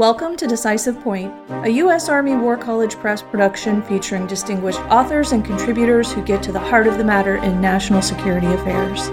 Welcome to Decisive Point, a U.S. Army War College Press production featuring distinguished authors and contributors who get to the heart of the matter in national security affairs.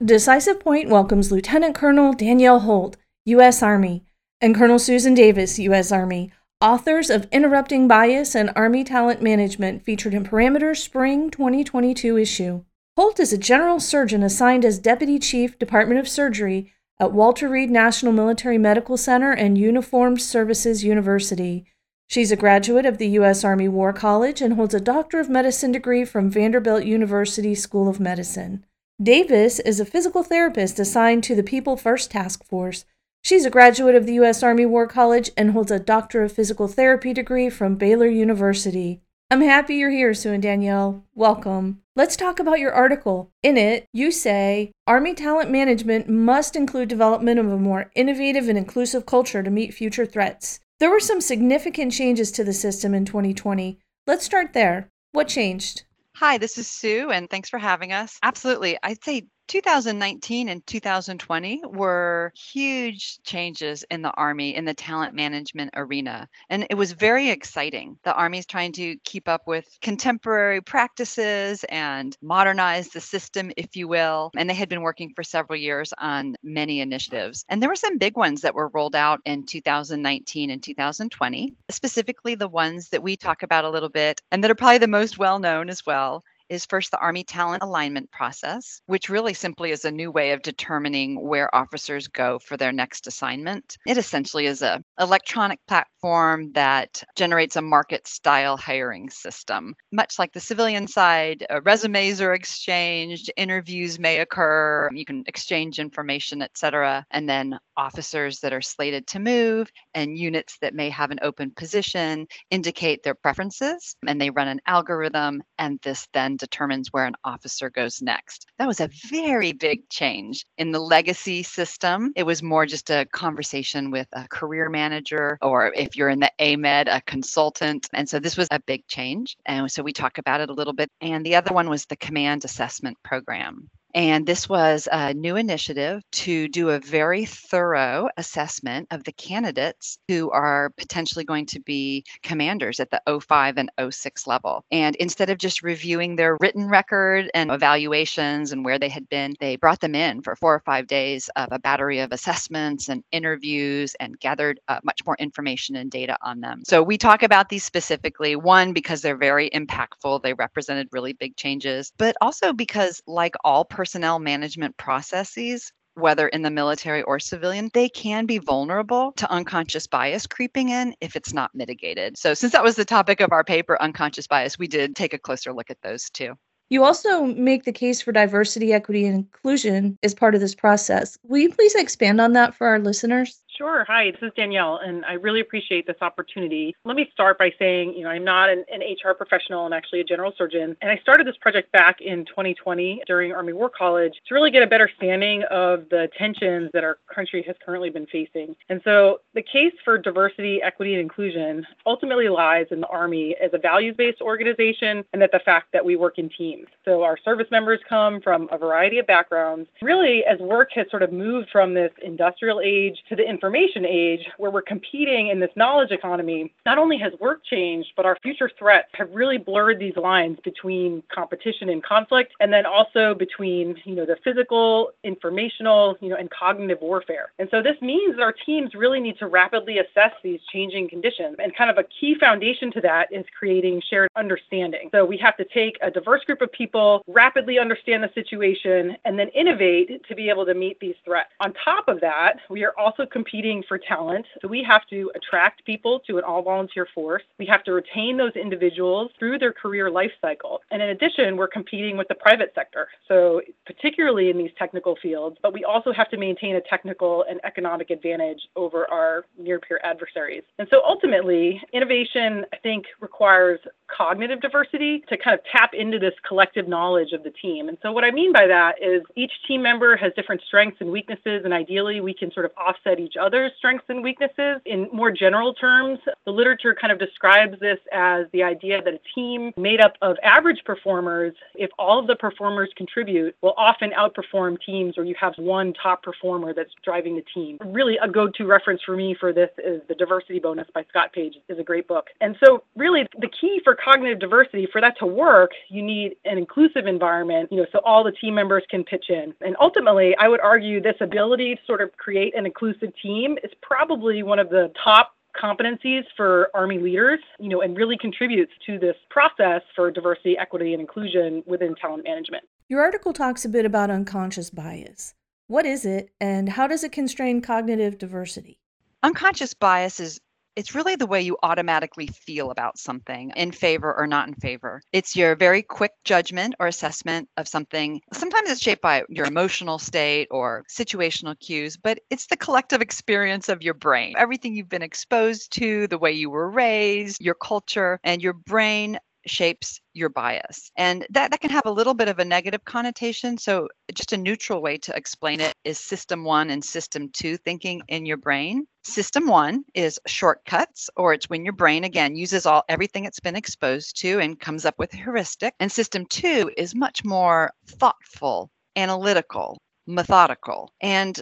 Decisive Point welcomes Lieutenant Colonel Danielle Holt, U.S. Army, and Colonel Susan Davis, U.S. Army, authors of Interrupting Bias and Army Talent Management, featured in Parameter's Spring 2022 issue. Holt is a general surgeon assigned as Deputy Chief, Department of Surgery at Walter Reed National Military Medical Center and Uniformed Services University. She's a graduate of the U.S. Army War College and holds a Doctor of Medicine degree from Vanderbilt University School of Medicine. Davis is a physical therapist assigned to the People First Task Force. She's a graduate of the U.S. Army War College and holds a Doctor of Physical Therapy degree from Baylor University. I'm happy you're here, Sue and Danielle. Welcome. Let's talk about your article. In it, you say Army talent management must include development of a more innovative and inclusive culture to meet future threats. There were some significant changes to the system in 2020. Let's start there. What changed? Hi, this is Sue, and thanks for having us. Absolutely. I'd say 2019 and 2020 were huge changes in the Army in the talent management arena. And it was very exciting. The Army is trying to keep up with contemporary practices and modernize the system, if you will. And they had been working for several years on many initiatives. And there were some big ones that were rolled out in 2019 and 2020, specifically the ones that we talk about a little bit and that are probably the most well known as well is first the Army talent alignment process, which really simply is a new way of determining where officers go for their next assignment. It essentially is a electronic platform that generates a market style hiring system. Much like the civilian side, uh, resumes are exchanged, interviews may occur, you can exchange information, etc. And then officers that are slated to move and units that may have an open position indicate their preferences and they run an algorithm and this then determines where an officer goes next. That was a very big change in the legacy system. It was more just a conversation with a career manager, or if you're in the AMEDD, a consultant. And so this was a big change. And so we talk about it a little bit. And the other one was the command assessment program. And this was a new initiative to do a very thorough assessment of the candidates who are potentially going to be commanders at the 05 and 06 level. And instead of just reviewing their written record and evaluations and where they had been, they brought them in for four or five days of a battery of assessments and interviews and gathered uh, much more information and data on them. So we talk about these specifically, one, because they're very impactful, they represented really big changes, but also because, like all personnel management processes, whether in the military or civilian, they can be vulnerable to unconscious bias creeping in if it's not mitigated. So, since that was the topic of our paper, unconscious bias, we did take a closer look at those too. You also make the case for diversity, equity, and inclusion as part of this process. Will you please expand on that for our listeners? Sure. Hi, this is Danielle, and I really appreciate this opportunity. Let me start by saying, you know, I'm not an, an, HR professional. I'm actually a general surgeon. And I started this project back in 2020 during Army War College to really get a better standing of the tensions that our country has currently been facing. And so the case for diversity, equity, and inclusion ultimately lies in the Army as a values based organization and that the fact that we work in teams. So our service members come from a variety of backgrounds. Really, as work has sort of moved from this industrial age to the information age where we're competing in this knowledge economy, not only has work changed, but our future threats have really blurred these lines between competition and conflict, and then also between, you know, the physical, informational, you know, and cognitive warfare. And so this means our teams really need to rapidly assess these changing conditions. And kind of a key foundation to that is creating shared understanding. So we have to take a diverse group of people, rapidly understand the situation, and then innovate to be able to meet these threats. On top of that, we are also competing competing for talent. So we have to attract people to an all volunteer force. We have to retain those individuals through their career life cycle. And in addition, we're competing with the private sector. So particularly in these technical fields, but we also have to maintain a technical and economic advantage over our near peer adversaries. And so ultimately, innovation, I think, requires cognitive diversity to kind of tap into this collective knowledge of the team. And so, what I mean by that is each team member has different strengths and weaknesses, and ideally, we can sort of offset each other's strengths and weaknesses. In more general terms, the literature kind of describes this as the idea that a team made up of average performers, if all of the performers contribute, will often outperform teams where you have one top performer that's driving the team. Really, a go to reference for me for this is The Diversity Bonus by Scott Page, is a great book. And so, really, the key for cognitive diversity, for that to work, you need an inclusive environment, you know, so all the team members can pitch in. And ultimately, I would argue this ability to sort of create an inclusive team is probably one of the top competencies for Army leaders, you know, and really contributes to this process for diversity, equity, and inclusion within talent management. Your article talks a bit about unconscious bias. What is it, and how does it constrain cognitive diversity? Unconscious bias is it's really the way you automatically feel about something in favor or not in favor. It's your very quick judgment or assessment of something. Sometimes it's shaped by your emotional state or situational cues, but it's the collective experience of your brain. Everything you've been exposed to, the way you were raised, your culture, and your brain shapes your bias. And that, that can have a little bit of a negative connotation. So, just a neutral way to explain it is system one and system two thinking in your brain. System one is shortcuts, or it's when your brain again uses all everything it's been exposed to and comes up with a heuristic. And system two is much more thoughtful, analytical, methodical. And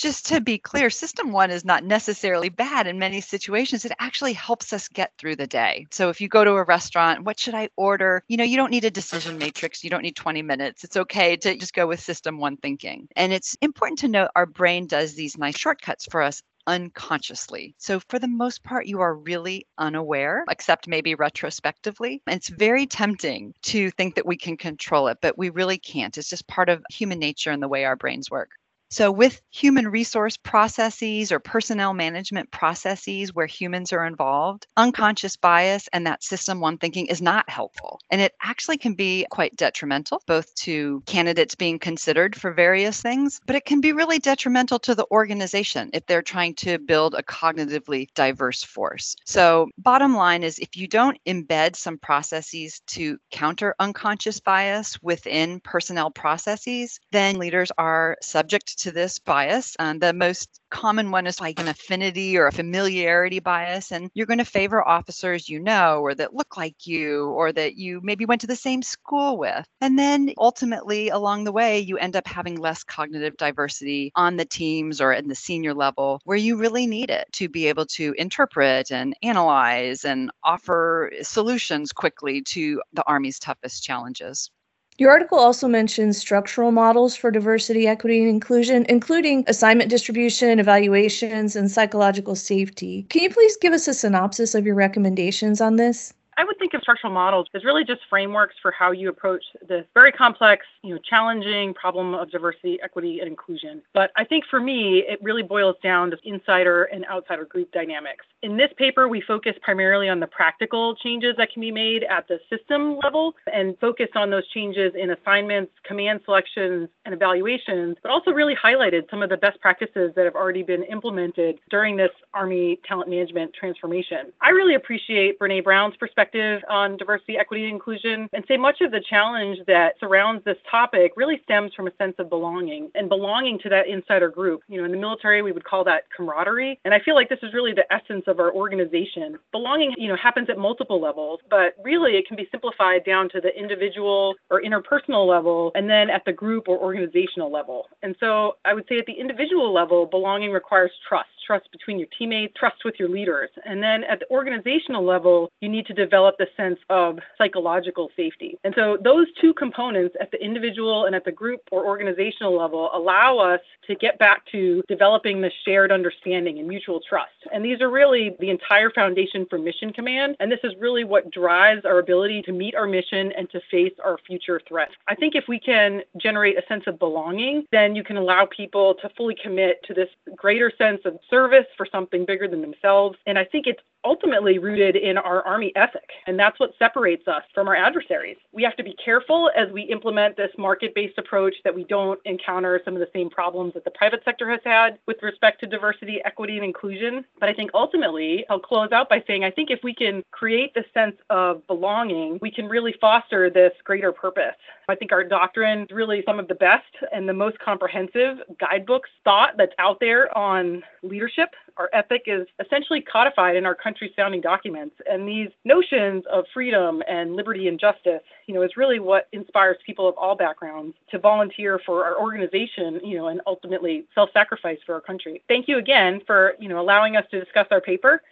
just to be clear, system one is not necessarily bad in many situations. It actually helps us get through the day. So if you go to a restaurant, what should I order? You know, you don't need a decision mm-hmm. matrix. You don't need 20 minutes. It's okay to just go with system one thinking. And it's important to note our brain does these nice shortcuts for us unconsciously. So, for the most part, you are really unaware, except maybe retrospectively. And it's very tempting to think that we can control it, but we really can't. It's just part of human nature and the way our brains work. So, with human resource processes or personnel management processes where humans are involved, unconscious bias and that system one thinking is not helpful. And it actually can be quite detrimental, both to candidates being considered for various things, but it can be really detrimental to the organization if they're trying to build a cognitively diverse force. So, bottom line is if you don't embed some processes to counter unconscious bias within personnel processes, then leaders are subject to this bias. The most common one is like an affinity or a familiarity bias. And you're going to favor officers you know, or that look like you, or that you maybe went to the same school with. And then ultimately, along the way, you end up having less cognitive diversity on the teams or in the senior level where you really need it to be able to interpret and analyze and offer solutions quickly to the Army's toughest challenges. Your article also mentions structural models for diversity, equity, and inclusion, including assignment distribution, evaluations, and psychological safety. Can you please give us a synopsis of your recommendations on this? I would think of structural models as really just frameworks for how you approach this very complex, you know, challenging problem of diversity, equity, and inclusion. But I think for me, it really boils down to insider and outsider group dynamics. In this paper, we focus primarily on the practical changes that can be made at the system level and focus on those changes in assignments, command selections, and evaluations, but also really highlighted some of the best practices that have already been implemented during this Army talent management transformation. I really appreciate Brene Brown's perspective perspective on diversity, equity, and inclusion, and say much of the challenge that surrounds this topic really stems from a sense of belonging and belonging to that insider group. You know, in the military, we would call that camaraderie. And I feel like this is really the essence of our organization. Belonging, you know, happens at multiple levels, but really it can be simplified down to the individual or interpersonal level and then at the group or organizational level. And so I would say at the individual level, belonging requires trust trust between your teammates, trust with your leaders. And then at the organizational level, you need to develop the sense of psychological safety. And so those two components at the individual and at the group or organizational level allow us to get back to developing the shared understanding and mutual trust. And these are really the entire foundation for mission command. And this is really what drives our ability to meet our mission and to face our future threats. I think if we can generate a sense of belonging, then you can allow people to fully commit to this greater sense of service for something bigger than themselves. And I think it's ultimately rooted in our Army ethic. And that's what separates us from our adversaries. We have to be careful as we implement this market based approach that we don't encounter some of the same problems that the private sector has had with respect to diversity, equity, and inclusion. But I think ultimately, I'll close out by saying I think if we can create this sense of belonging, we can really foster this greater purpose. I think our doctrine is really some of the best and the most comprehensive guidebooks thought that's out there on leadership. Our ethic is essentially codified in our country's founding documents. And these notions of freedom and liberty and justice, you know, is really what inspires people of all backgrounds to volunteer for our organization, you know, and ultimately self-sacrifice for our country. Thank you again for, you know, allowing us to discuss our paper.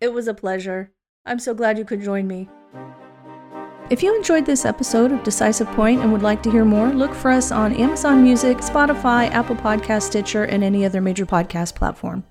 It was a pleasure. I'm so glad you could join me. If you enjoyed this episode of Decisive Point and would like to hear more, look for us on Amazon Music, Spotify, Apple Podcast, Stitcher, and any other major podcast platform.